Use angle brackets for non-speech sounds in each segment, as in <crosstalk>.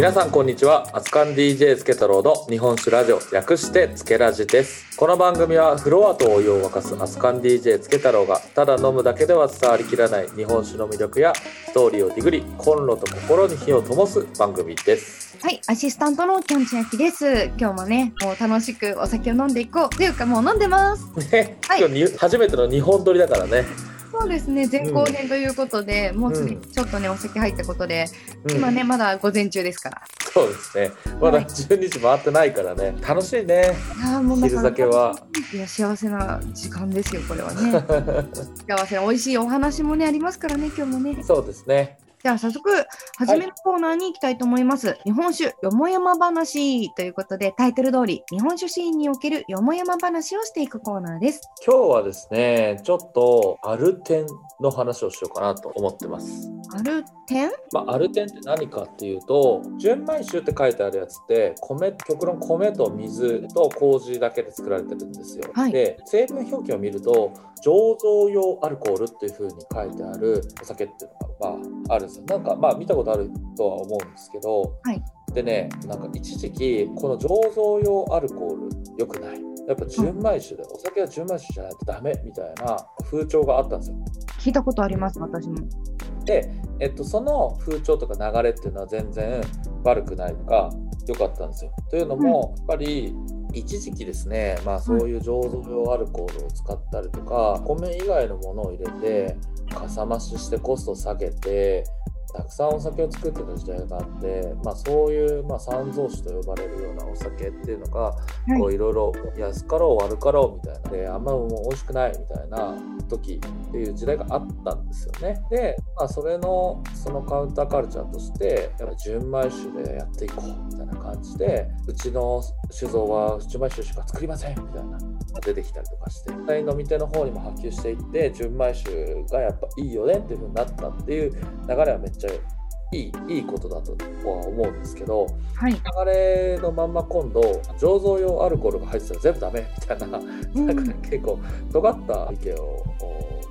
皆さんこんにちはアツカン DJ スケ太郎の日本酒ラジオ略してつけラジですこの番組はフロアとお湯を沸かすアツカン DJ つけ太郎がただ飲むだけでは伝わりきらない日本酒の魅力やストーリーをディグリコンロと心に火を灯す番組ですはい、アシスタントのキャンチャキです。今日もね、もう楽しくお酒を飲んでいこう。というか、もう飲んでます。ね、はい今日に初めての日本撮りだからね、そうですね、前後編ということで、もうすでにちょっとね、お酒入ったことで、うん。今ね、まだ午前中ですから。そうですね。まだはい。12時回ってないからね。楽しいね。いやーもう昼酒は。いや、幸せな時間ですよ、これはね。<laughs> 幸せな美味しいお話もね、ありますからね、今日もね。そうですねじゃあ早速、初めのコーナーに行きたいと思います。日本酒よもやま話ということで、タイトル通り、日本酒シーンにおけるよもやま話をしていくコーナーです。今日はですねちょっとアルテンの話をしようかなと思ってますアルテン？まあ、アルテンって何かっていうと純米酒って書いてあるやつって米極論米と水と麹だけで作られてるんですよ。はいで成分表記を見ると醸造用アルコールっていう風に書いてあるお酒っていうのが、まあ、あるんですよ。なんかまあ見たことあるとは思うんですけど、はいでねなんか一時期この醸造用アルコール良くないやっぱ純米酒で、お酒は純米酒じゃないとダメみたいな風潮があったんですよ。聞いたことあります、私も。で、えっと、その風潮とか流れっていうのは全然悪くないのか良かったんですよ。というのも、やっぱり一時期ですね、まあ、そういう醸造用アルコールを使ったりとか、米以外のものを入れてかさ増ししてコストを下げてたくさんお酒を作ってた時代があって、まあ、そういう、まあ、三蔵酒と呼ばれるようなお酒っていうのがこういろいろ安かろう悪かろうみたいなであんまもう美味しくないみたいな時っていう時代があったんですよね。で、まあ、それのそのカウンターカルチャーとしてやっぱ純米酒でやっていこうみたいな感じでうちの酒造は純米酒しか作りませんみたいな出てきたりとかして飲み手の方にも波及していって純米酒がやっぱいいよねっていう風になったっていう流れはめっちゃいいいいことだとは思うんですけどはい。流れのまんま今度醸造用アルコールが入ってたら全部ダメみたいななんかね結構尖った意見を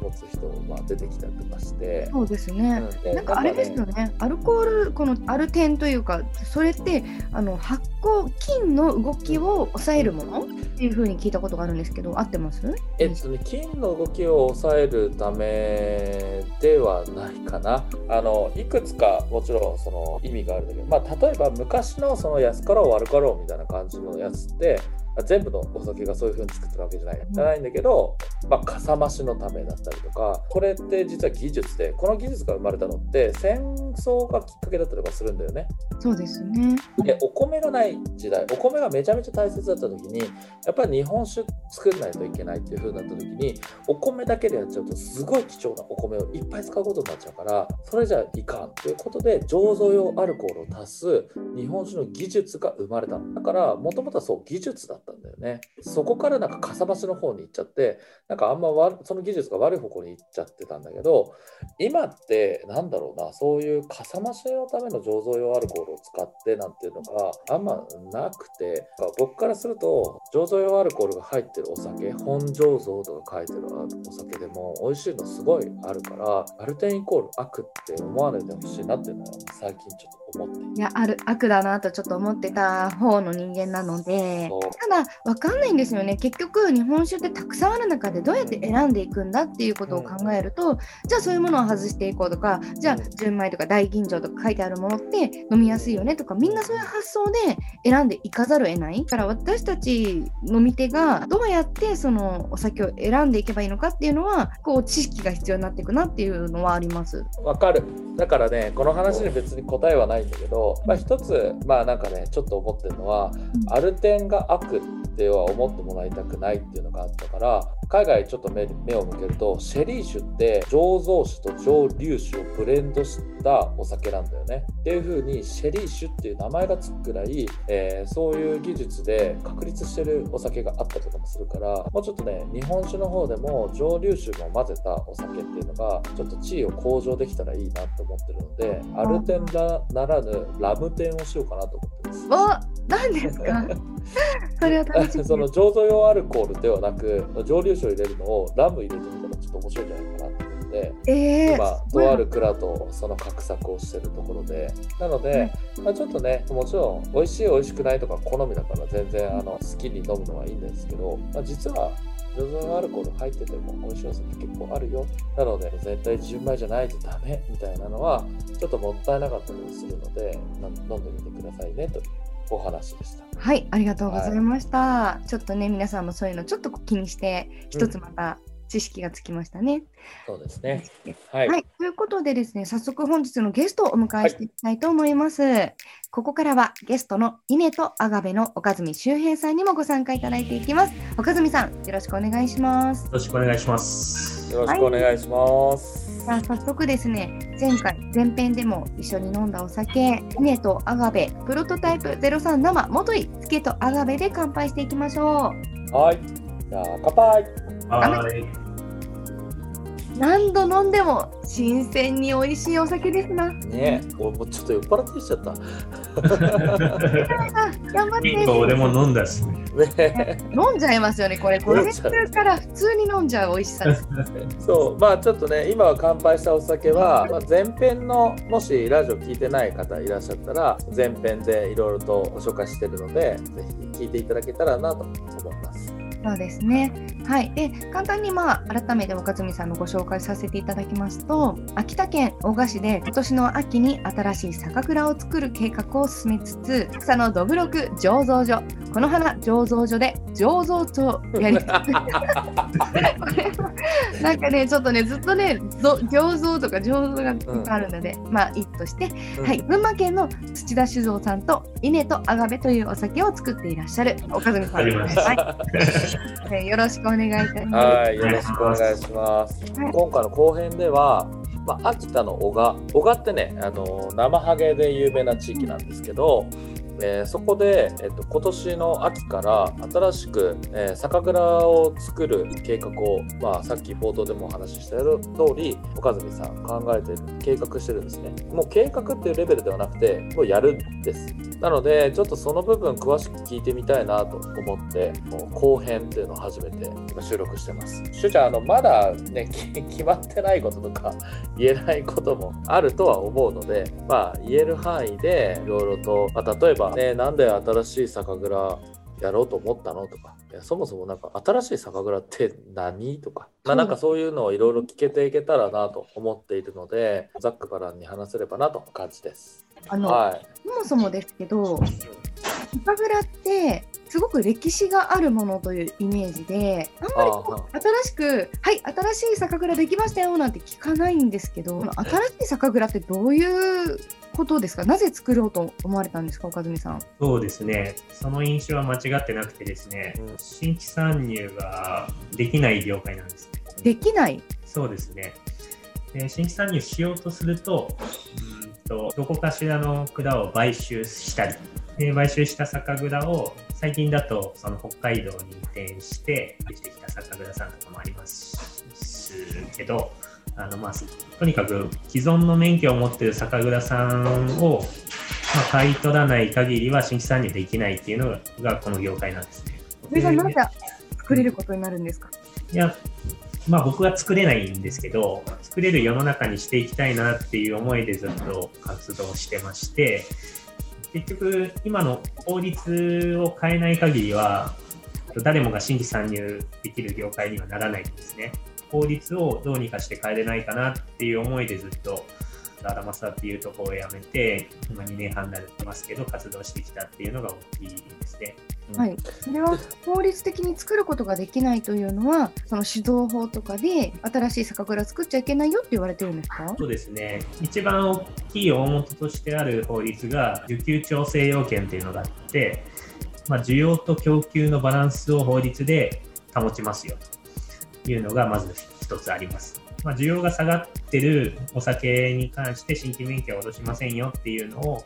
持つ人もまあ出てきたりとかして。そうですね。うんでなんかあれですよね、アルコール、このアルテンというか、それってあの発酵、菌の動きを抑えるものっていうふうに聞いたことがあるんですけど、合ってます？えっとね、金の動きを抑えるためではないかな。あのいくつかもちろんその意味があるんだけど、まあ、例えば昔のその安かろう悪かろうみたいな感じのやつって全部のお酒がそういう風に作ってるわけじゃない,、じゃないんだけど、まあ、かさ増しのためだったりとかこれって実は技術でこの技術が生まれたのって戦争がきっかけだったりとかするんだよね。そうですね。でお米がない時代お米がめちゃめちゃ大切だった時にやっぱり日本酒作らないといけないっていう風になった時にお米だけでやっちゃうとすごい貴重なお米をいっぱい使うことになっちゃうからそれじゃいかんということで醸造用アルコールを足す日本酒の技術が生まれたのだからもともとはそう技術だったんだよね。そこからなんかかさ増しの方に行っちゃってなんかあんまわその技術が悪い方向に行っちゃってたんだけど今ってなんだろうなそういうかさ増しのための醸造用アルコールを使ってなんていうのがあんまなくて僕からすると醸造用アルコールが入ってるお酒本醸造とか書いてるお酒でも美味しいのすごいあるからアルテンイコール悪って思わないでほしいなっていうのは最近ちょっと思っていいや、ある悪だなとちょっと思ってた方の人間なので、だ、わかんないんですよね。結局、日本酒ってたくさんある中でどうやって選んでいくんだっていうことを考えると、じゃあそういうものを外していこうとか、じゃあうん純米とか大吟醸とか書いてあるものって飲みやすいよねとか、みんなそういう発想で選んでいかざるを得ない。だから私たち飲み手がどうやってそのお酒を選んでいけばいいのかっていうのは、こう知識が必要になっていくなっていうのはあります。わかるだからねこの話に別に答えはないんだけど、まあ、一つまあなんかねちょっと思ってるのは、アルテンが悪っては思ってもらいたくないっていうのがあったから海外ちょっと目目を向けるとシェリー酒って醸造酒と蒸留酒をブレンドしたお酒なんだよね。っていう風にシェリー酒っていう名前がつくくらい、えーそういう技術で確立してるお酒があったりとかもするからもうちょっとね日本酒の方でも蒸留酒も混ぜたお酒っていうのがちょっと地位を向上できたらいいなと思ってるのでアルテンなならぬラムテンをしようかなと思ってます。お何ですか？<laughs> それは楽しみです。<laughs> その醸造用アルコールではなく蒸留酒を入れるのをラム入れてみたらちょっと面白いんじゃないかなってで、えー、今とある蔵とその画策をしてるところで。なので、まあ、ちょっとねもちろん美味しい美味しくないとか好みだから全然あの好きに飲むのはいいんですけど、まあ、実は醸造アルコール入ってても美味しいお酒結構あるよ。なので絶対純米じゃないとダメみたいなのはちょっともったいなかったりするので飲んでみてくださいねというお話でした。はいありがとうございました、はい、ちょっとね皆さんもそういうのちょっと気にして一つまた、知識がつきましたね。そうですね。はい、はい、ということでですね、早速本日のゲストをお迎えしていきたいと思います。はい、ここからはゲストの稲とアガベの岡住周平さんにもご参加いただいていきます。岡住さん、よろしくお願いします。よろしくお願いします。よろしくお願いします。はい、さあ早速ですね、前回前編でも一緒に飲んだお酒、稲とアガベプロトタイプ03生元井つけとアガベで乾杯していきましょう。はい。じゃあ乾杯。はい。何度飲んでも新鮮に美味しいお酒ですな。ねえ、もうちょっと酔っ払ってきちゃった。<laughs> 頑張って。結構俺も飲んだしね。飲んじゃいますよね、これ。これから普通に飲んじゃう美味しさです。<laughs> そう、まあちょっとね、今は乾杯したお酒は、まあ、前編のもしラジオ聞いてない方いらっしゃったら、前編でいろいろとご紹介してるので、ぜひ聞いていただけたらなと思います。そうですね。はい。で、簡単にまあ、改めて岡住さんのご紹介させていただきますと、秋田県大賀市で今年の秋に新しい酒蔵を作る計画を進めつつ、草のどぶろく醸造所、この花醸造所で醸造とやり <laughs> なんかね、ちょっとね、ずっとね、醸造とか醸造があるので、うん、まあ、いいとして、うん、はい、群馬県の土田酒造さんと稲とアガベというお酒を作っていらっしゃる岡住さんです。はい、よろしくお願いいたします。はい、よろしくお願いします。はい、今回の後編では、まあ、秋田の男鹿、男鹿ってね、あの生ハゲで有名な地域なんですけど、えー、そこで、えっと、今年の秋から新しく、えー、酒蔵を作る計画を、まあ、さっき冒頭でもお話しした通り岡住さん考えてる計画してるんですね。もう計画っていうレベルではなくてもうやるんです。なのでちょっとその部分詳しく聞いてみたいなと思ってもう後編っていうのを初めて今収録してます。しゅちゃんあのまだね <laughs> 決まってないこととか言えないこともあるとは思うのでまあ言える範囲でいろいろと、まあ、例えばね、なんで新しい酒蔵やろうと思ったの？とか、そもそもなんか新しい酒蔵って何？とか、まあ、なんかそういうのをいろいろ聞けていけたらなと思っているので、ざっくばらんに話せればなと感じです。あの、はい、そもそもですけど、酒蔵ってすごく歴史があるものというイメージであんまり新しく「はい新しい酒蔵できましたよ」なんて聞かないんですけど新しい酒蔵ってどういうことですか？なぜ作ろうと思われたんですか？岡住さん。そうですね。その印象は間違ってなくてですね、うん、新規参入ができない業界なんですね。できない？そうですね。で新規参入しようとするとうんとどこかしらの蔵を買収したりで買収した酒蔵を最近だとその北海道に移転してしてきた酒蔵さんとかもありますけどあのまあ、とにかく既存の免許を持っている酒蔵さんを、まあ、買い取らない限りは新規参入できないっていうのがこの業界なんですね。それがなぜ作れることになるんですか？いや、まあ僕は作れないんですけど、作れる世の中にしていきたいなっていう思いでずっと活動してまして、結局今の法律を変えない限りは、誰もが新規参入できる業界にはならないんですね。法律をどうにかして変えれないかなっていう思いでずっとアラマサっていうところを辞めて今2年半になってますけど活動してきたっていうのが大きいですね。はい、それは法律的に作ることができないというのは、<laughs> その指導法とかで新しい酒蔵作っちゃいけないよって言われてるんですか？そうですね、一番大きい大元としてある法律が、需給調整要件っていうのがあって、まあ、需要と供給のバランスを法律で保ちますよと。いうのがまず一つあります。まあ、需要が下がってるお酒に関して新規免許は脅しませんよっていうのを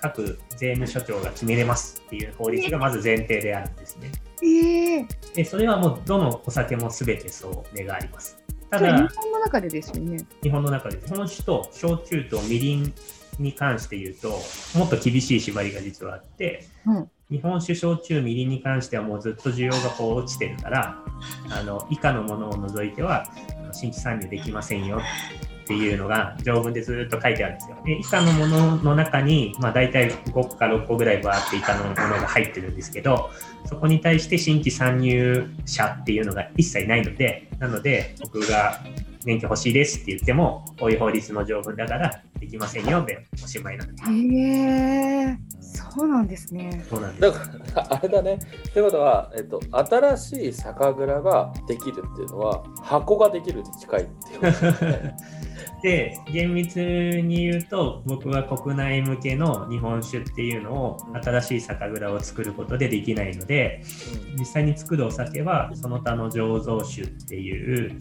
各税務署長が決めれますっていう法律がまず前提であるんですね。えー、でそれはもうどのお酒も全てそう例があります。ただ日本の中でですよね。日本の中で日本酒と焼酎とみりんに関して言うともっと厳しい縛りが実はあって、うん、日本酒焼酎みりんに関してはもうずっと需要がこう落ちてるからあの以下のものを除いては新規参入できませんよっていうのが条文でずっと書いてあるんですよ。で以下のものの中に、まあ、大体5個か6個ぐらいバーって以下のものが入ってるんですけどそこに対して新規参入者っていうのが一切ないのでなので僕が免許欲しいですって言ってもこういう法律の条文だからできませんよでおしまいなんです。へえ、そうなんですね。そうなんですだから <laughs> あれだね。ということは、えっと、新しい酒蔵ができるっていうのは箱ができるに近いっていうことですね。<laughs> で厳密に言うと僕は国内向けの日本酒っていうのを新しい酒蔵を作ることでできないので実際に作るお酒はその他の醸造酒っていう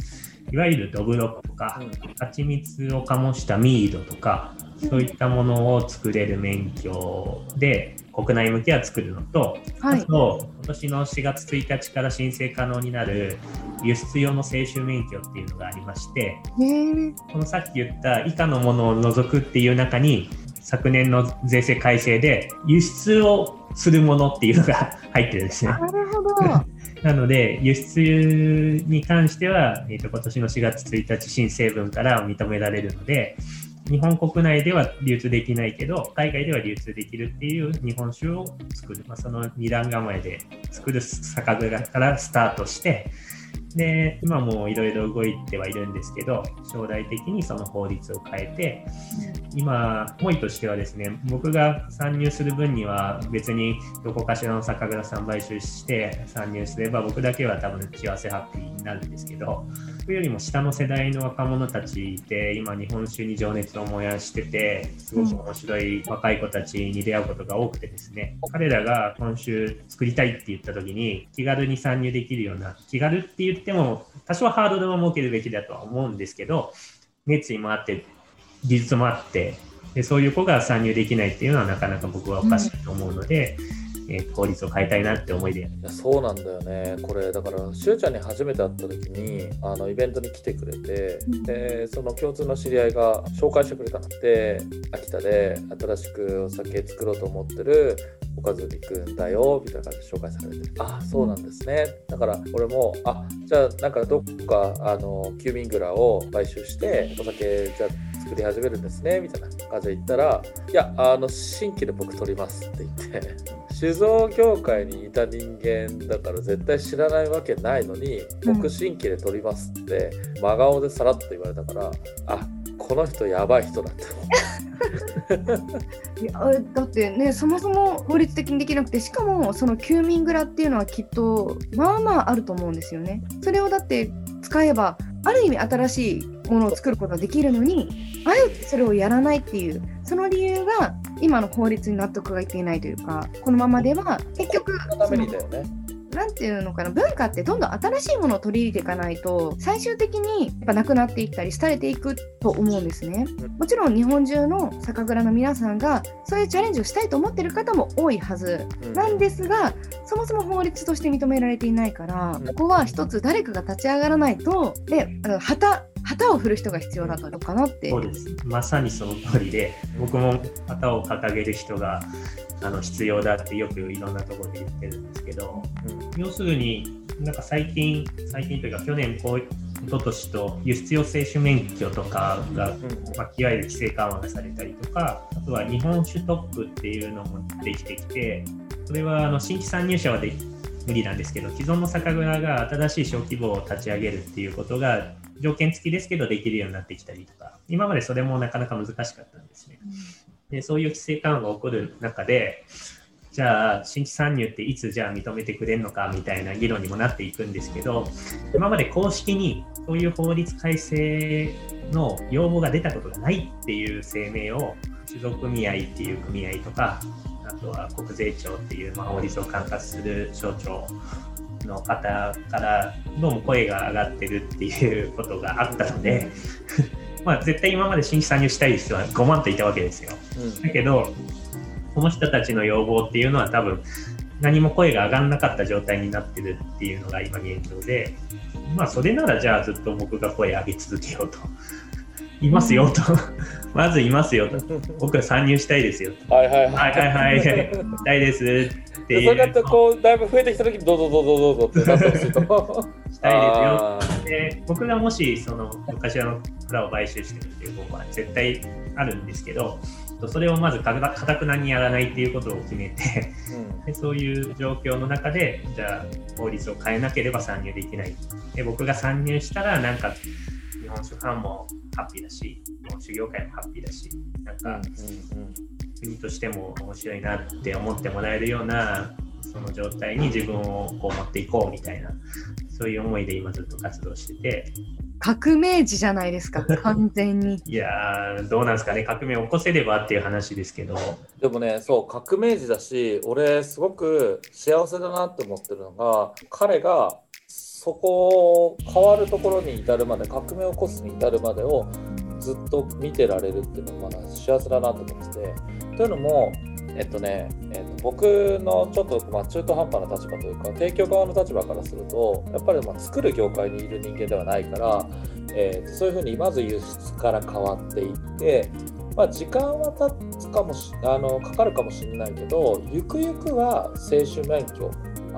いわゆるドブロックとか蜂蜜を醸したミードとかそういったものを作れる免許で国内向けは作るのと、はいあと今年の4月1日から申請可能になる輸出用の清酒免許っていうのがありましてこのさっき言った以下のものを除くっていう中に昨年の税制改正で輸出をするものっていうのが入ってるんですね。なるほど。なので輸出に関しては、えー、と今年の4月1日新成分から認められるので日本国内では流通できないけど海外では流通できるっていう日本酒を作る、まあ、その二段構えで作る酒蔵からスタートしてで今もいろいろ動いてはいるんですけど将来的にその法律を変えて今思いとしてはですね僕が参入する分には別にどこかしらの酒蔵さん買収して参入すれば僕だけは多分幸せハッピーになるんですけど僕よりも下の世代の若者たちで今日本酒に情熱を燃やしててすごく面白い若い子たちに出会うことが多くてですね。彼らが今週作りたいって言った時に気軽に参入できるような気軽って言っても多少ハードルを設けるべきだとは思うんですけど熱意もあって技術もあってでそういう子が参入できないっていうのはなかなか僕はおかしいと思うので、えー法律を変えたいなって思いで。やっていやそうなんだよね。これだからしゅうちゃんに初めて会った時にあのイベントに来てくれてうん。でその共通の知り合いが紹介してくれたので秋田で新しくお酒作ろうと思ってる岡住くんだよみたいな感じで紹介されてあそうなんですね。だから俺もあじゃあなんかどっかあのキューミングラを買収してお酒じゃあ作り始めるんですねみたいな感じで言ったらいやあの新規で僕取りますって言って酒造業界にいた人間だから絶対知らないわけないのにうん僕新規で取りますって真顔でさらっと言われたからあこの人やばい人だって思 <laughs> いやだってねそもそも法律的にできなくてしかもその休眠蔵っていうのはきっとまあまああると思うんですよね。それをだって使えばある意味新しいものを作ることができるのにあえてそれをやらないっていうその理由が今の法律に納得がいっていないというかこのままでは結局そのためにだよね。なんていうのかな文化ってどんどん新しいものを取り入れていかないと最終的にやっぱなくなっていったり廃れていくと思うんですね。うんもちろん日本中の酒蔵の皆さんがそういうチャレンジをしたいと思ってる方も多いはず。うん。なんですがそもそも法律として認められていないからうん。ここは一つ誰かが立ち上がらないとであの旗旗を振る人が必要だったのかなって。そうです。まさにその通りで僕も旗を掲げる人があの必要だってよくいろんなところで言ってるんですけどうん。要するになんか最近最近というか去年こう一昨年と輸出用清酒免許とかがうんまあ、いわゆる規制緩和がされたりとか、あとは日本酒特区っていうのもできてきて、それはあの新規参入者はで無理なんですけど、既存の酒蔵が新しい小規模を立ち上げるっていうことが条件付きですけどできるようになってきたりとか、今までそれもなかなか難しかったんですね。でそういう規制緩和が起こる中で、じゃあ新規参入っていつじゃあ認めてくれるのかみたいな議論にもなっていくんですけど今まで公式にそういう法律改正の要望が出たことがないっていう声明を酒造組合っていう組合とかあとは国税庁っていう、ま、法律を管轄する省庁の方からどうも声が上がってるっていうことがあったのでまあ絶対今まで新規参入したい人は5万といたわけですよ。うんだけど、この人たちの要望っていうのは多分何も声が上がんなかった状態になってるっていうのが今現状で、まあそれならじゃあずっと僕が声上げ続けようと。いますよと。<laughs> まずいますよと。僕は参入したいですよと。はいはいはいはい <laughs> はいはい。したいですっていう。でそれだとこうだいぶ増えてきた時にどうぞどうぞどうぞってなってほしいと。思 <laughs> うしたいですよ。あーで僕がもしその昔の蔵を買収してるっていう方は絶対あるんですけどそれをまずかたくなにやらないっていうことを決めてでそういう状況の中でじゃあ法律を変えなければ参入できない。で僕が参入したらなんか日本酒ファンもハッピーだし日本酒業界もハッピーだしなんか、国としても面白いなって思ってもらえるようなその状態に自分をこう持っていこうみたいなそういう思いで今ずっと活動してて。革命児じゃないですか <laughs> 完全に。いやどうなんですかね革命起こせればっていう話ですけど。でもねそう革命児だし俺すごく幸せだなって思ってるのが彼がそこを変わるところに至るまで革命を起こすに至るまでをずっと見てられるっていうのはまだ幸せだなと思っててというのもえっとね、えっと、僕のちょっと、まあ、中途半端な立場というか提供側の立場からするとやっぱりまあ作る業界にいる人間ではないから、えー、そういうふうにまず輸出から変わっていって、まあ、時間は経つかもしあのかかるかもしれないけどゆくゆくは青春免許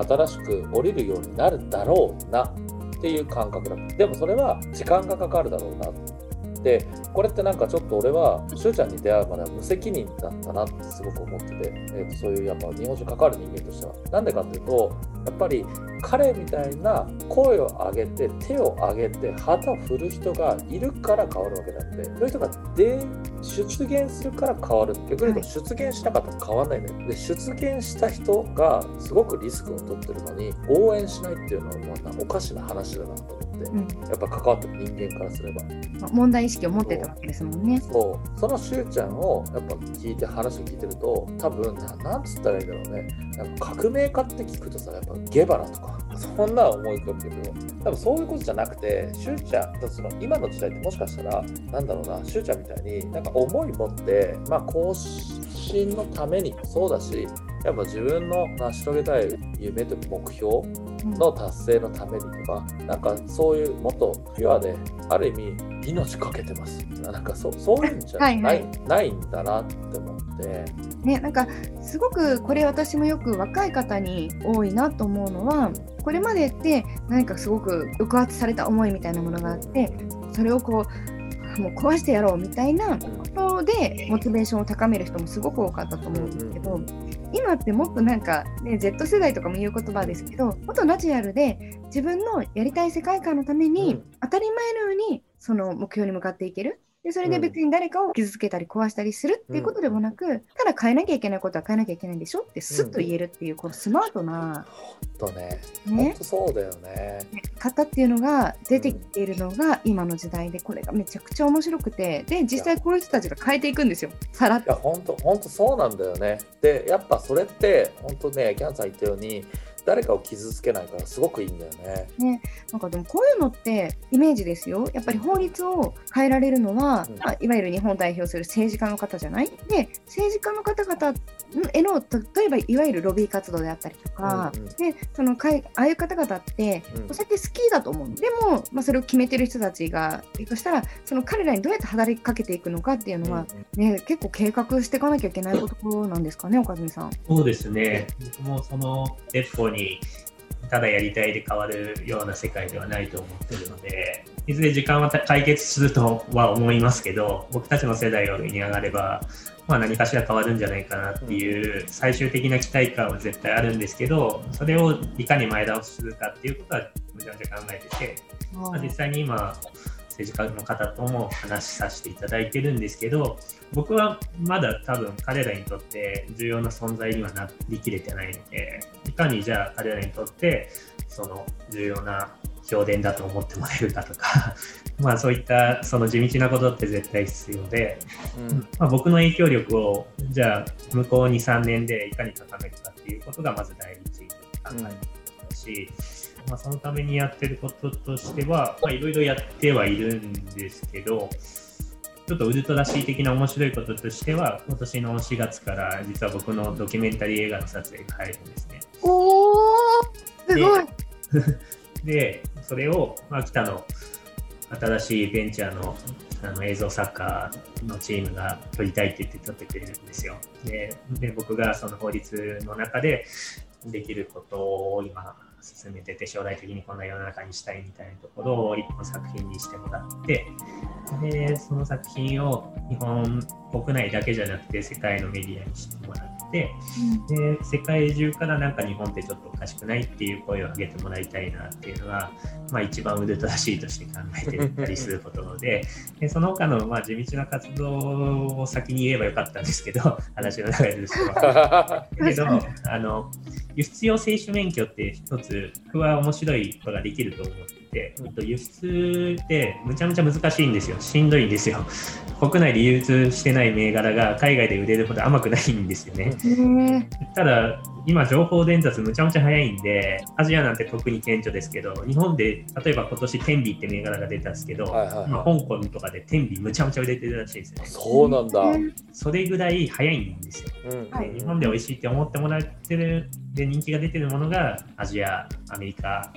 新しく降りるようになるだろうなっていう感覚だ。でもそれは時間がかかるだろうな。でこれってなんかちょっと俺はしゅうちゃんに出会うまでは無責任だったなってすごく思ってて、えー、とそういうやっぱ日本酒関わる人間としては。なんでかっていうとやっぱり彼みたいな声を上げて手を上げて旗を振る人がいるから変わるわけなんでそういう人が出出現するから変わる。逆に言うと出現しなかったら変わらないねで出現した人がすごくリスクを取ってるのに応援しないっていうのはまたおかしな話だなと思って、うん、やっぱ関わってる人間からすれば。問題意識を持ってたわけですもんね。そう。そのしゅうちゃんをやっぱ聞いて話を聞いてると多分なんつったらいいんだろうね。なんか革命家って聞くとさやっぱゲバラとかそんな思い浮かぶけど多分そういうことじゃなくてしゅうちゃんその今の時代ってもしかしたらなんだろうなしゅうちゃんみたいになんか思い持ってまあ更新のためにもそうだしやっぱ自分の成し遂げたい夢と目標の達成のためにとか、なんかそういうもっとピュアである意味命かけてます。なんかそそういうんじゃない。はい、ないんだなって思って。ね、なんかすごくこれ私もよく若い方に多いなと思うのはこれまでって何かすごく抑圧された思いみたいなものがあってそれをこうもう壊してやろうみたいなことでモチベーションを高める人もすごく多かったと思うんですけど今ってもっとなんか、ね、Z 世代とかも言う言葉ですけどもっとナチュラルで自分のやりたい世界観のために、当たり前のようにその目標に向かっていける。でそれで別に誰かを傷つけたり壊したりするっていうことでもなく、うん、ただ変えなきゃいけないことは変えなきゃいけないんでしょってすっと言えるっていう、このスマートな、ほんとね、ねほんそうだよね。方っていうのが出てきているのが今の時代で、これがめちゃくちゃ面白くて、で、実際こういう人たちが変えていくんですよ、さらっと。いや、本当本当そうなんだよね。で、やっぱそれって、本当ね、キャンさん言ったように、誰かを傷つけないからすごくいいんだよね。ね。なんかでもこういうのってイメージですよ。やっぱり法律を変えられるのは、うん、まあ、いわゆる日本を代表する政治家の方じゃない？で政治家の方々への例えばいわゆるロビー活動であったりとか、うんうん、でそのかいああいう方々ってお酒好きだと思う、うん、でも、まあ、それを決めてる人たちがいるとしたらその彼らにどうやって働きかけていくのかっていうのは、ね、結構計画していかなきゃいけないことなんですかね岡住さん。そうですね。僕もそのにただやりたいで変わるような世界ではないと思ってるのでいずれ時間は解決するとは思いますけど僕たちの世代をに上がれば、まあ、何かしら変わるんじゃないかなっていう最終的な期待感は絶対あるんですけどそれをいかに前倒しするかっていうことはむちゃむちゃ考えてて、まあ、実際に今政治家の方とも話させていただいてるんですけど僕はまだ多分彼らにとって重要な存在にはなりきれてないのでいかにじゃあ彼らにとってその重要な評伝だと思ってもらえるかとか <laughs> まあそういったその地道なことって絶対必要で、うん。まあ、僕の影響力をじゃあ向こう23年でいかに高めるかっていうことがまず第一考えてたし、まあ、そのためにやってることとしてはいろいろやってはいるんですけどちょっとウルトラシー的な面白いこととしては今年の4月から実は僕のドキュメンタリー映画の撮影が入るんですね。おーすごいで <laughs> それを秋田の新しいベンチャーのあの映像作家のチームが撮りたいって言って撮ってくれるんですよ。でで僕がその法律の中でできることを今進めてて将来的にこんな世の中にしたいみたいなところを一本作品にしてもらってでその作品を日本国内だけじゃなくて世界のメディアにしてもらって、で世界中からなんか日本ってちょっとおかしくないっていう声を上げてもらいたいなっていうのが、まあ、一番ウルトラシーとして考えてたりすることででその他のまの地道な活動を先に言えばよかったんですけど <laughs> 話の流れですけどだけどあの輸出用製種免許って一つ僕は面白いことができると思ってて、うん、輸出ってむちゃむちゃ難しいんですよ。しんどいんですよ。国内で流通してない銘柄が海外で売れるほど甘くないんですよね、ただ今情報伝達むちゃむちゃ早いんでアジアなんて特に顕著ですけど日本で例えば今年天美って銘柄が出たんですけど、はいはいはい、まあ、香港とかで天美むちゃむちゃ売れてるらしいですよね。そうなんだ。それぐらい早いんですよ、うん、日本で美味しいって思ってもらってるで人気が出てるものがアジアアメリカ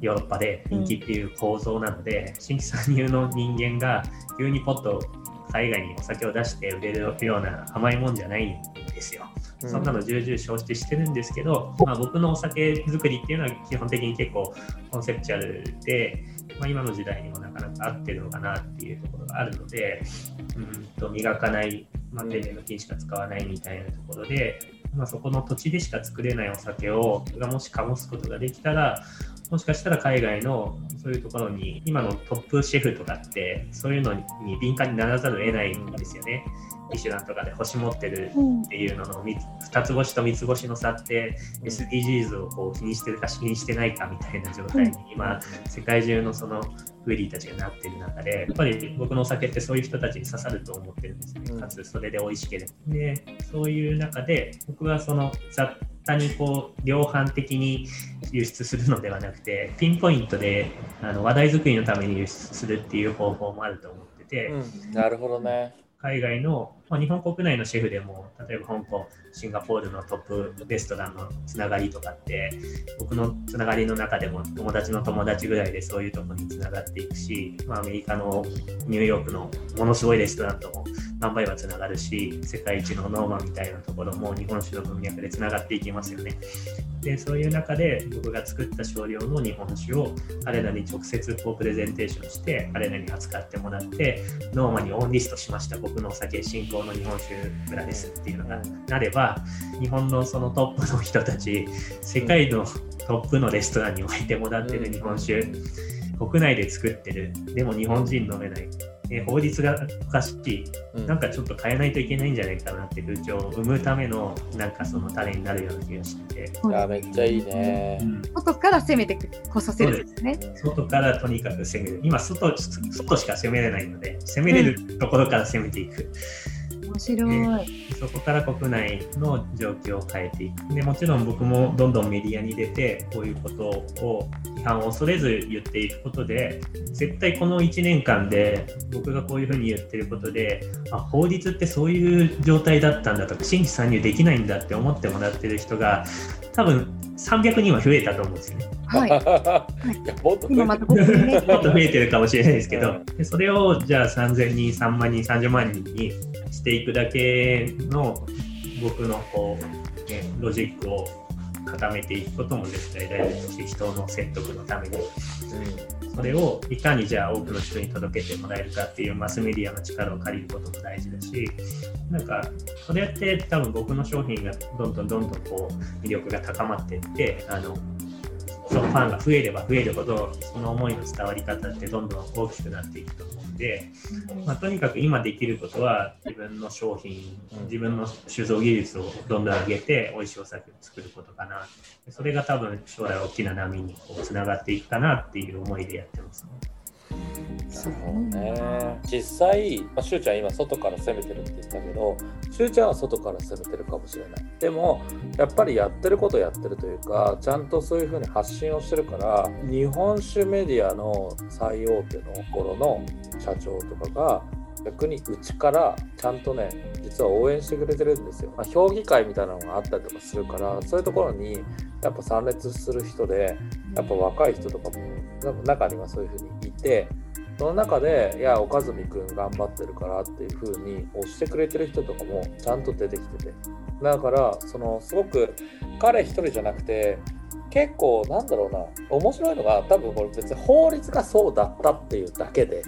ヨーロッパで人気っていう構造なので、うん、新規参入の人間が急にポッと海外にお酒を出して売れるような甘いもんじゃないんですよ。そんなの重々承知してるんですけど、まあ、僕のお酒作りっていうのは基本的に結構コンセプチュアルで、まあ、今の時代にもなかなか合ってるのかなっていうところがあるので、うんと磨かない、まあ、天然の菌しか使わないみたいなところで、まあ、そこの土地でしか作れないお酒をがもし醸すことができたらもしかしたら海外のそういうところに今のトップシェフとかってそういうのに敏感にならざるを得ないんですよね。ミシュランとかで星持ってるっていうのの2つ星と3つ星の差って SDGs をこう気にしてるか気にしてないかみたいな状態に今世界中のそのフーリーたちがなってる中でやっぱり僕のお酒ってそういう人たちに刺さると思ってるんですね。かつそれで美味しければ。でそういう中で僕はその雑多にこう量販的に輸出するのではなくてピンポイントであの話題作りのために輸出するっていう方法もあると思ってて、うん、なるほどね。海外の、まあ、日本国内のシェフでも例えば香港シンガポールのトップレストランのつながりとかって僕のつながりの中でも友達の友達ぐらいでそういうとこにつながっていくし、まあ、アメリカのニューヨークのものすごいレストランとも何倍はつながるし世界一のノーマンみたいなところも日本酒の文脈でつながっていきますよね。でそういう中で僕が作った少量の日本酒を彼らに直接こうプレゼンテーションして彼らに扱ってもらってノーマンにオンリストしました僕のお酒進行の日本酒村ですっていうのがなれば日本のそのトップの人たち世界のトップのレストランに置いてもらってる日本酒国内で作ってるでも日本人飲めないえ法律がおかしい、なんかちょっと変えないといけないんじゃないかなって風潮を生むためのなんかその種になるような気がしてて。いやめっちゃいいね、うん、外から攻めてこさせるんですね。外からとにかく攻める。今外、外しか攻めれないので、攻めれるところから攻めていく。面白い、そこから国内の状況を変えていくでもちろん僕もどんどんメディアに出てこういうことを批判を恐れず言っていくことで絶対この1年間で僕がこういうふうに言ってることであ法律ってそういう状態だったんだとか新規参入できないんだって思ってもらってる人が多分300人は増えたと思うんですよね。はい。<laughs> <laughs> もっと増えてるかもしれないですけど、でそれをじゃあ3000人、3万人、30万人にしていくだけの僕のこう、ね、ロジックを固めていくことも絶対大事だし人の説得のために、うん、それをいかにじゃあ多くの人に届けてもらえるかっていうマスメディアの力を借りることも大事だしなんかそれって多分僕の商品がどんどんどんどんこう魅力が高まっていってあのそのファンが増えれば増えるほどその思いの伝わり方ってどんどん大きくなっていくとで、まあ、とにかく今できることは自分の商品自分の酒造技術をどんどん上げて美味しいお酒を作ることかなそれが多分将来大きな波にこうつながっていくかなっていう思いでやってますね。なるほどね。実際、まあ、しゅうちゃん今外から攻めてるって言ったけど、しゅうちゃんは外から攻めてるかもしれない。でも、やっぱりやってることやってるというか、ちゃんとそういうふうに発信をしてるから、日本酒メディアの最大手の頃の社長とかが、逆にうちからちゃんとね実は応援してくれてるんですよ、まあ、評議会みたいなのがあったりとかするからそういうところにやっぱ参列する人でやっぱ若い人とかも中にはそういうふうにいてその中で、いや、岡住くん頑張ってるからっていう風に押してくれてる人とかもちゃんと出てきてて。だから、その、すごく彼一人じゃなくて、結構なんだろうな。面白いのが多分これ別に法律がそうだったっていうだけで。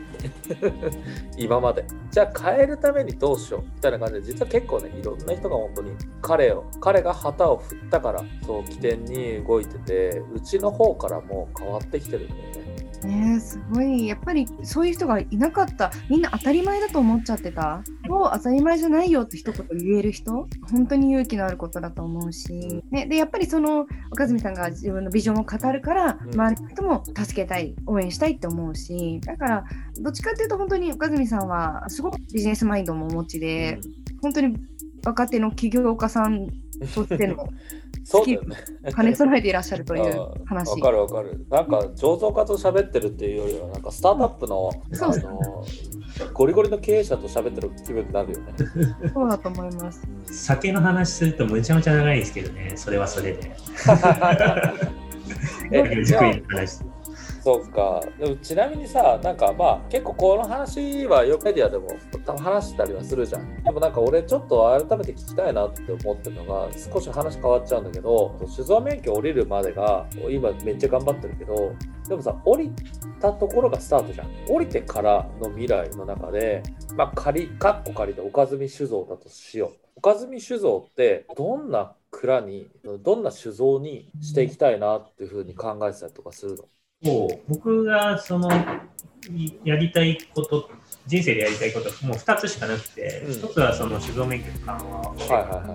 <laughs> 今まで。じゃあ変えるためにどうしよう。みたいな感じで実は結構ねいろんな人が本当に彼を彼が旗を振ったからそう起点に動いててうちの方からもう変わってきてるんだよねねすごい。やっぱりそういう人がいなかった。みんな当たり前だと思っちゃってた。もう当たり前じゃないよって一言言える人。本当に勇気のあることだと思うし、ね、でやっぱりその岡住さんが自分のビジョンを語るからうん。周りの人も助けたい応援したいって思うし。だからどっちかっていうと本当に岡住さんはすごくビジネスマインドもお持ちで、本当に若手の起業家さんとしての <laughs> そうだよね兼ね揃えていらっしゃるという話わかるわかる。なんか醸造家と喋ってるっていうよりは、なんかスタートアップのそうあのゴリゴリの経営者と喋ってる気分になるよね。そうだと思います。酒の話するとむちゃむちゃ長いんですけどね、それはそれで。<laughs> え作りの話。そうか。でもちなみにさ、なんかまあ結構この話はよくメディアでも多分話したりはするじゃん。でもなんか俺ちょっと改めて聞きたいなって思ってるのが、少し話変わっちゃうんだけど、酒造免許降りるまでが今めっちゃ頑張ってるけど、でもさ、降りたところがスタートじゃん。降りてからの未来の中で、まあ仮、かっこ仮で岡住酒造だとしよう。岡住酒造ってどんな蔵に、どんな酒造にしていきたいなっていうふうに考えてたりとかするの？そう。僕がそのいやりたいこと、人生でやりたいこと、もう2つしかなくて、うん。1つはその酒造免許の緩和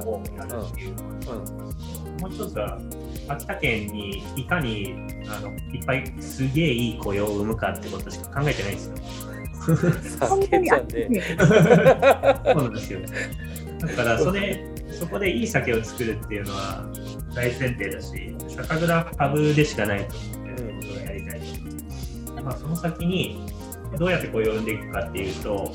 をやるっていうもう一つは、秋田県にいかにあのいっぱいすげえいい雇用を生むかってことしか考えてないんですよ。そうなんですよ。だからそれ、そこでいい酒を作るっていうのは大前提だし、酒蔵株でしかないと。思っまあ、その先にどうやって雇用を生んでいくかっていうと、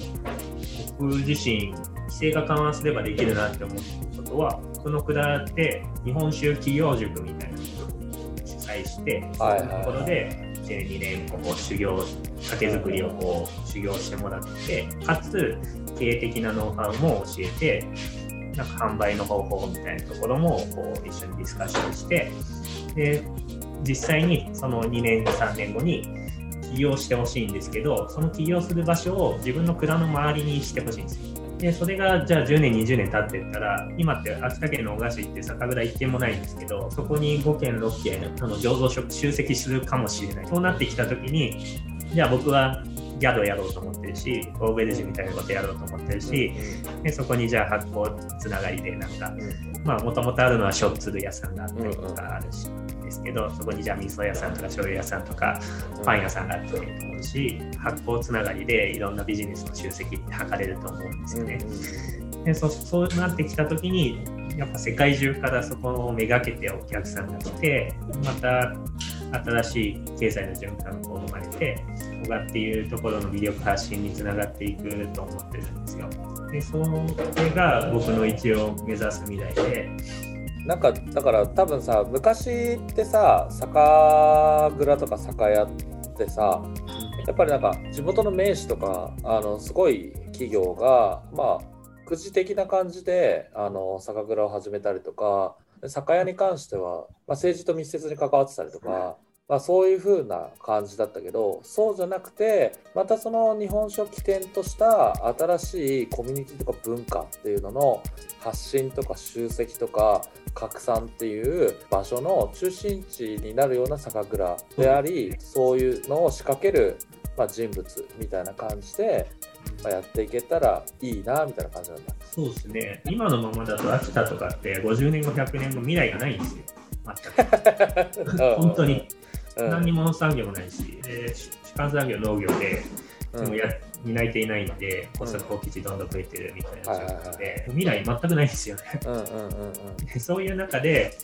僕自身、規制が緩和すればできるなって思うことは、この蔵で日本酒企業塾みたいなのを主催して、はいはいそういうところで1年、2年ここ修行、酒造りをこう修行してもらって、かつ経営的なノウハウも教えて、なんか販売の方法みたいなところもこう一緒にディスカッションして、で実際にその2年、3年後に起業してほしいんですけど、その起業する場所を自分の蔵の周りにしてほしいんですよ。で、それがじゃあ10年、20年経っていったら、今って秋田県の小菓子って酒蔵1軒もないんですけど、そこに5軒、6軒、あの醸造所集積するかもしれない。そうなってきたときに、じゃあ僕は宿やろうと思ってるし、オーベルジュみたいなことやろうと思ってるし、でそこにじゃあ発酵つながりでなんか、まあもともとあるのはしょっつる屋さんがあったりとかあるし、ですけど、そこにじゃあ味噌屋さんとか醤油屋さんとかパン屋さんがあってもいいと思うし、発酵つながりでいろんなビジネスの集積って図れると思うんですよね。でそそうなってきた時にやっぱ世界中からそこをめがけてお客さんが来てまた新しい経済の循環が生まれて小川っていうところの魅力発信につながっていくと思ってるんですよ。でそれが僕の一応目指す未来でなんかだから多分さ昔ってさ酒蔵とか酒屋ってさやっぱりなんか地元の名士とかあのすごい企業がまあくじ的な感じであの酒蔵を始めたりとかで酒屋に関しては、まあ、政治と密接に関わってたりとか、まあ、そういう風な感じだったけどそうじゃなくてまたその日本酒を起点とした新しいコミュニティとか文化っていうのの発信とか集積とか拡散っていう場所の中心地になるような酒蔵でありそういうのを仕掛ける、まあ、人物みたいな感じで、まあ、やっていけたらいいなみたいな感じなんだ。そうですね。今のままだと秋田とかって50年後100年後未来がないんですよ。全く。<laughs> 本当にうん。何にも産業もないしで主幹産業農業でうん。でもや担えていないので、耕作放棄地どんどん増えてるみたいな状況で、未来全くないですよね。<laughs> そういう中で、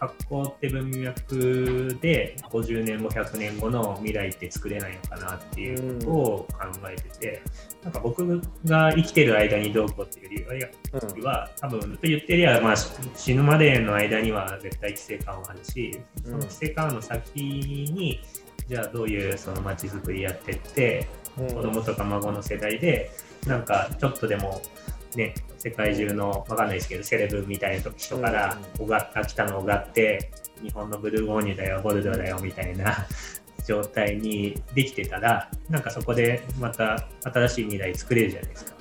発酵って文脈で50年後、100年後の未来って作れないのかなっていうことを考えてて、なんか僕が生きてる間にどうこうっていうよりは、うん。は多分と言ってりゃ、まあ、死ぬまでの間には絶対規制緩和あるし、その規制緩和の先に、じゃあどういうその街づくりやってって、うん。子供とか孫の世代でなんかちょっとでもね、世界中のわかんないですけどセレブみたいな人から秋田のおがって日本のブルゴーニュだよボルドーだよみたいな <laughs> 状態にできてたらなんかそこでまた新しい未来作れるじゃないですか。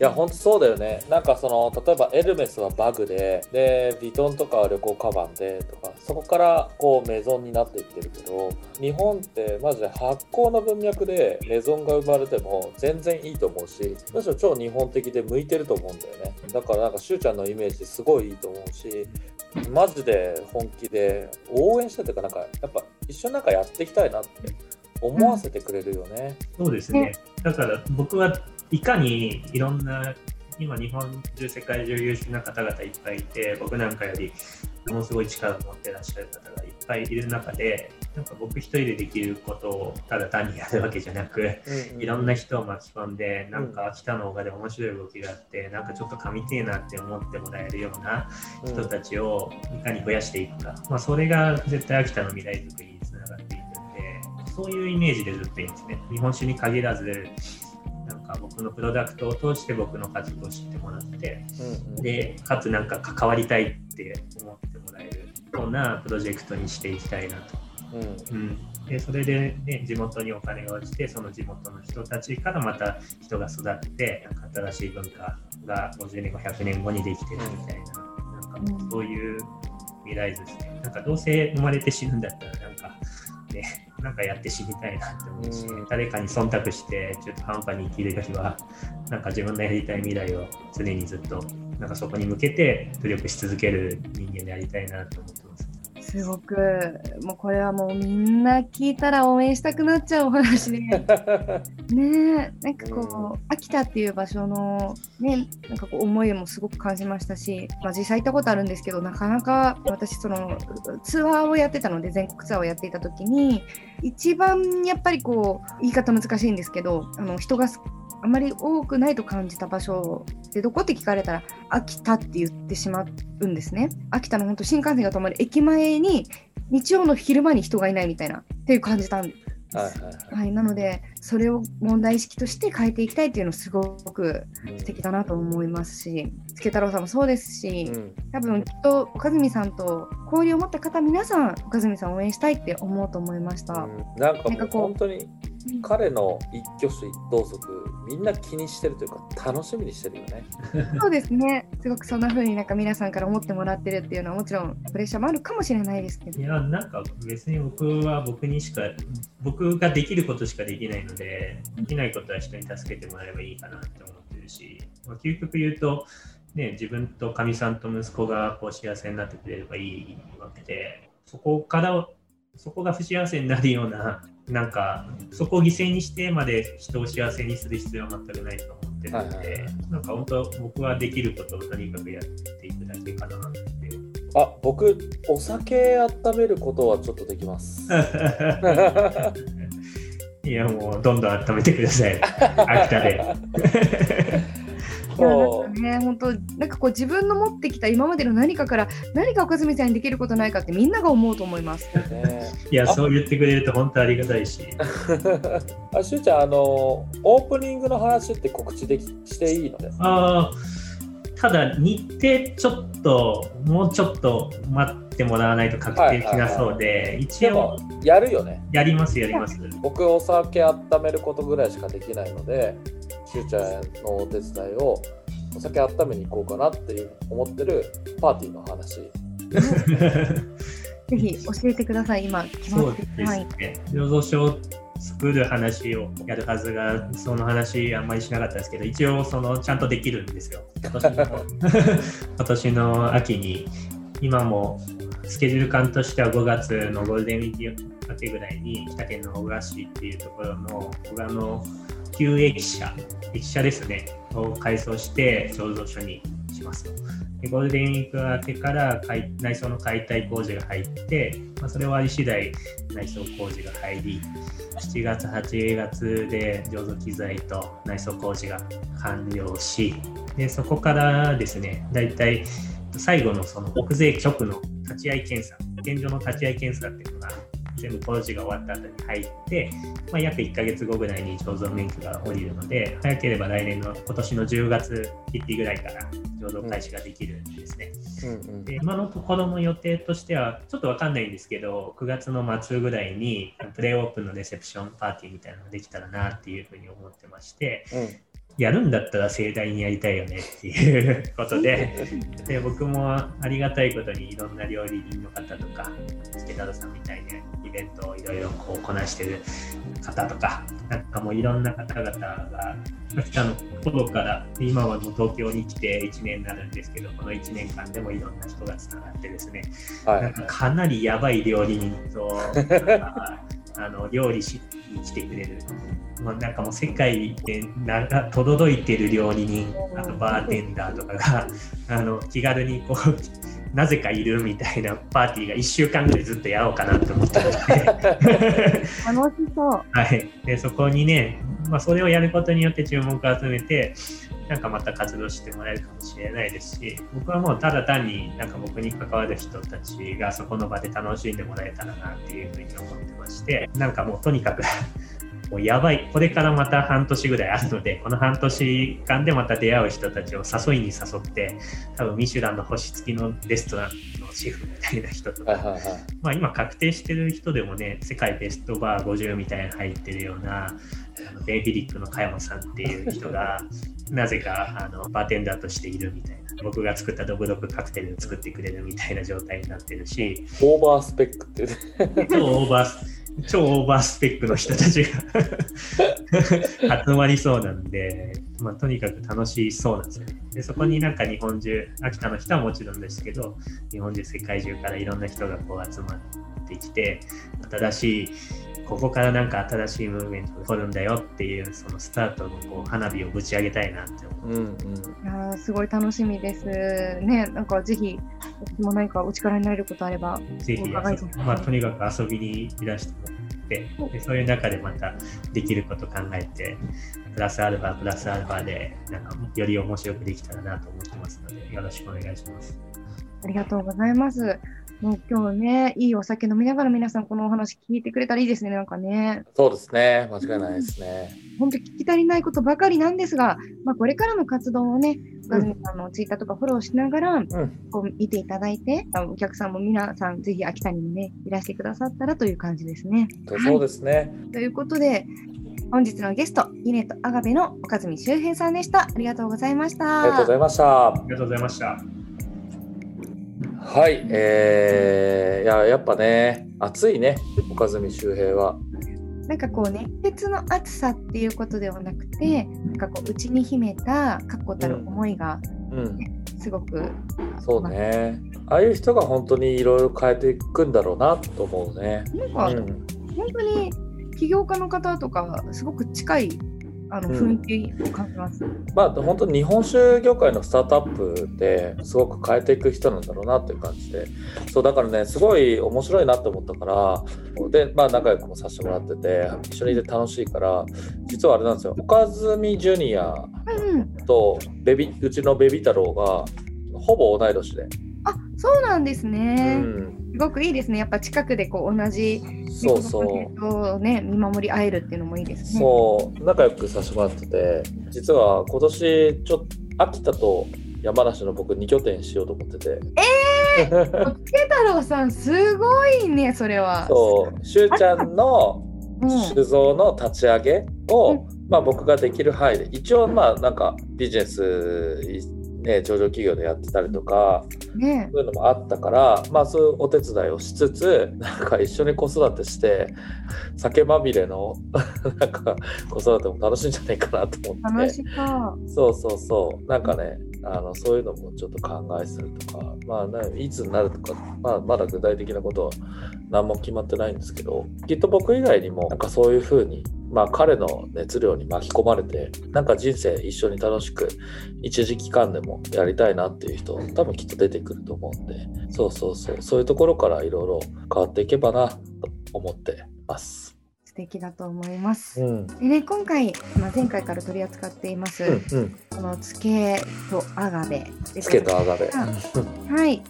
いや、ほんとそうだよね。なんかその、例えばエルメスはバグで、で、ヴィトンとかは旅行カバンでとか、そこからこうメゾンになっていってるけど、日本ってマジで発酵の文脈でメゾンが生まれても全然いいと思うし、むしろ超日本的で向いてると思うんだよね。だからなんかしゅうちゃんのイメージすごいいいと思うし、マジで本気で応援してというか、なんかやっぱ一緒になんかやっていきたいなって思わせてくれるよね。そうですね。だから僕はいかにいろんな今日本中世界中優秀な方々いっぱいいて僕なんかよりものすごい力を持ってらっしゃる方がいっぱいいる中でなんか僕一人でできることをただ単にやるわけじゃなく、いろんな人を巻き込んでなんか秋田の方がで面白い動きがあってなんかちょっと噛みてえなって思ってもらえるような人たちをいかに増やしていくか、まあ、それが絶対秋田の未来づくりにつながっていくんでそういうイメージでずっといいんですね。日本酒に限らずか僕のプロダクトを通して僕の活動を知ってもらって、うんうんでかつなんか関わりたいって思ってもらえるようなプロジェクトにしていきたいなと。うんうん、でそれで、ね、地元にお金が落ちてその地元の人たちからまた人が育ってなんか新しい文化が50年後100年後にできてるみたいな,、なんかそういう未来図ですね。なんかどうせ生まれて死ぬんだったらなんかねなんかやって死にたいなって思うし、うん。誰かに忖度して中途半端に生きるよりはなんか自分のやりたい未来を常にずっとなんかそこに向けて努力し続ける人間でありたいなと思ってます。すごくもうこれはもうみんな聞いたら応援したくなっちゃうお話で <laughs> ねえなんかこう、秋田っていう場所のねなんかこう思いもすごく感じましたし、まあ、実際行ったことあるんですけどなかなか私そのツアーをやってたので全国ツアーをやっていた時に一番やっぱりこう言い方難しいんですけどあの人があまり多くないと感じた場所でどこって聞かれたら秋田って言ってしまうんですね。秋田の本当新幹線が止まる駅前に日曜の昼間に人がいないみたいなっていう感じたんです。はいはいはいはい、なのでそれを問題意識として変えていきたいっていうのすごく素敵だなと思いますし助太郎さんもそうですし、うん多分きっと岡住さんと交流を持った方皆さん岡住さんを応援したいって思うと思いました。うんなんかもうなんかこう本当に彼の一挙手一投足みんな気にしてるというか楽しみにしてるよね。そうですね。すごくそんな風になんか皆さんから思ってもらってるっていうのはもちろんプレッシャーもあるかもしれないですけど。いや、なんか別に僕は僕にしか、僕ができることしかできないので、できないことは人に助けてもらえばいいかなって思ってるし、まあ、究極言うと、ね、自分とかみさんと息子がこう幸せになってくれればいいわけで、そこから、そこが不幸せになるような、なんか、そこを犠牲にしてまで人を幸せにする必要は全くないと思ってるのはいはいで、なんか本当、僕はできることをとにかくやっていくだけかなって。あ僕お酒温めることはちょっとできます。<laughs> いや、もうどんどん温めてください。秋田で。<laughs> いやなんそかね本当なんかこう自分の持ってきた今までの何かから何か岡住さんにできることないかってみんなが思うと思います。うね。いや、そう言ってくれると本当ありがたいし。あしゅうちゃんあのオープニングの話って告知できしていいのね。あーただ、日程ちょっと、もうちょっと待ってもらわないと確定しなそうで、一応でもやるよね。やります、やります。僕お酒温めることぐらいしかできないのでしゅうちゃんのお手伝いをお酒温めに行こうかなっていう思ってるパーティーの話。<laughs> ぜひ教えてください今決そうまってですはい。ね。醸造所を作る話をやるはずが、その話あんまりしなかったですけど、一応そのちゃんとできるんですよ。今年の今年の秋に、今もスケジュール感としては5月のゴールデンウィーク明けぐらいに、北県の小川市っていうところの小川の旧駅舎、駅舎ですね、を改装して醸造所にしますと。でゴールデンウィーク明けから内装の解体工事が入って、まあ、それ終わり次第内装工事が入り、7月、8月で醸造機材と内装工事が完了し、でそこからですね、だいたい最後のその国税局の立ち会い検査、現状の立ち会い検査っていうのが全部工事が終わった後に入って、まあ、約1ヶ月後ぐらいに醸造免許が下りるので、早ければ来年の今年の10月切ってぐらいから醸造開始ができるんですね。うんうんで今のところの予定としては、ちょっとわかんないんですけど、9月の末ぐらいにプレイオープンのレセプションパーティーみたいなのができたらなっていうふうに思ってまして、やるんだったら盛大にやりたいよねっていうことで、で僕もありがたいことにいろんな料理人の方とか、助太郎さんみたいにイベントをいろいろこうこなしてる方とか、なんかもういろんな方々が来たの頃から、今はもう東京に来て1年になるんですけど、この1年間でもいろんな人がつながってですね、はいなんかかなりやばい料理人と、あの料理しに来てくれる、まあ、なんかもう世界でなとどろいてる料理人、あとバーテンダーとかが <laughs> あの気軽にこう、<laughs> なぜかいるみたいなパーティーが1週間ぐらいずっとやろうかなと思ってまして。<laughs> 楽しそう。はい、でそこにね、まあ、それをやることによって注目を集めて、なんかまた活動してもらえるかもしれないですし、僕はもうただ単になんか僕に関わる人たちがそこの場で楽しんでもらえたらなっていうふうに思ってまして、なんかもうとにかく <laughs> もうやばい、これからまた半年ぐらいあるので、この半年間でまた出会う人たちを誘いに誘って、多分ミシュランの星付きのレストランのシェフみたいな人とか、はいはいはい。まあ、今確定してる人でもね、世界ベストバー50みたいな入ってるような、デイビリックの加山さんっていう人が、<laughs> なぜかあのバーテンダーとしているみたいな、僕が作ったドブドブカクテルを作ってくれるみたいな状態になってるし、オーバースペックっていうね超オーバー、超オーバースペックの人たちが <laughs> 集まりそうなんで、まあ、とにかく楽しそうなんですよね。で、そこになんか日本中、秋田の人はもちろんですけど、日本中、世界中からいろんな人がこう集まってきて、新しい、ここからなんか新しいムーブメントが起こるんだよっていう、そのスタートのこう花火をぶち上げたいなって思う。うんうんいやーすごい楽しみです。ね、なんかぜひ、私も何かお力になれることあれば、ぜひまあ、とにかく遊びにいらしてもらってでそういう中でまたできること考えてプラスアルファプラスアルファでなんかより面白くできたらなと思ってますのでよろしくお願いします。ありがとうございます。もう今日ね、いいお酒飲みながら皆さんこのお話聞いてくれたらいいですね、なんかね。そうですね間違いないですね本当聞き足りないことばかりなんですが、まあ、これからの活動をね、岡住さんのツイッターとかフォローしながら、うんこう見ていただいて、あお客さんも皆さんぜひ秋田にもね、いらしてくださったらという感じですね。そうですねということで、本日のゲスト、イネとアガベの岡住周平さんでした。ありがとうございました。ありがとうございましたありがとうございました。はいえー、いややっぱね暑いね岡住周平は。なんかこう熱血の熱さっていうことではなくて、なんかこう内に秘めた確固たる思いがうん。すごく、そうね。ああいう人が本当にいろいろ変えていくんだろうなと思うね。なんかうん。本当に起業家の方とかすごく近いあのうん。雰囲気を感じます。まあ本当に日本酒業界のスタートアップですごく変えていく人なんだろうなっていう感じで。そうだからねすごい面白いなって思ったからでまあ仲良くもさせてもらってて一緒にいて楽しいから実はあれなんですよ。岡住ジュニアうんうん、とベビうちのベビ太郎がほぼ同い年で、あそうなんですうね、ん、すごくいいですね。やっぱ近くでこう同じそうそうね見守り合えるっていうのもいいですね。そう仲良くさせてもらってて実は今年ちょっと秋田と山梨の僕2拠点しようと思ってて。ケ太郎さんすごいねそれは。そう、しゅうちゃんのうん酒造の立ち上げを、うまあ、僕ができる範囲で一応まあなんかビジネス、ね、上場企業でやってたりとかね。そういうのもあったから、まあ、そういうお手伝いをしつつなんか一緒に子育てして酒まみれの <laughs> なんか子育ても楽しいんじゃないかなと思って。そう。そうそうなんかねあのそういうのもちょっと考えするとか、まあね、いつになるとか、まあ、まだ具体的なことは何も決まってないんですけどきっと僕以外にもなんかそういうふうに、まあ、彼の熱量に巻き込まれてなんか人生一緒に楽しく一時期間でもやりたいなっていう人多分きっと出てくると思うんでそうそうそうそういうところからいろいろ変わっていけばなと思ってます。素敵だと思います。うんでね今回、まあ、前回から取り扱っています、うんうん、このつけとアガベつけとアガベ。はい。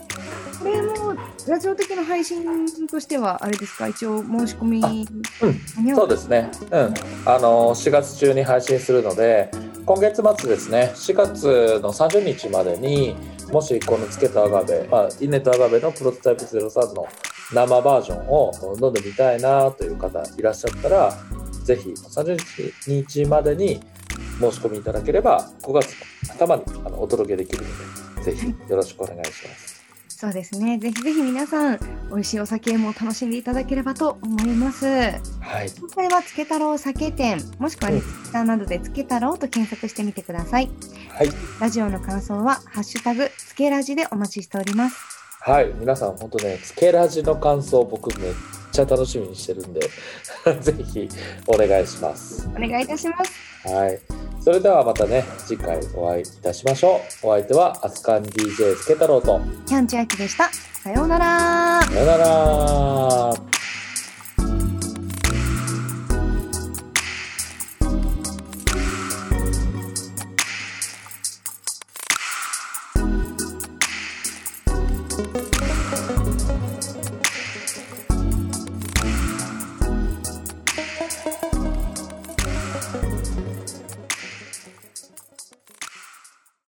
これもラジオ的な配信としては、あれですか、一応申し込み、うん、そうですね、うん、あの4月中に配信するので、今月末ですね、4月の30日までに、もしこのつけたアガベ、まあ、インネットアガベのプロトタイプ03の生バージョンを飲んでみたいなという方いらっしゃったら、ぜひ30日までに申し込みいただければ、5月の頭にあのお届けできるので、ぜひよろしくお願いします。そうですね。ぜひぜひ皆さん、美味しいお酒も楽しんでいただければと思います。はい。今回はつけ太郎酒店、もしくはね、ツイッターなどでつけ太郎と検索してみてください。はい。ラジオの感想は、ハッシュタグ、つけラジでお待ちしております。はい。皆さん、本当ね、つけラジの感想、僕めっちゃ楽しみにしてるんで、<laughs> ぜひお願いします。お願いいたします。はい。それではまたね、次回お会いいたしましょう。お相手は、アスカン DJ つけ太郎と、キャンチアキでした。さようなら。さよなら。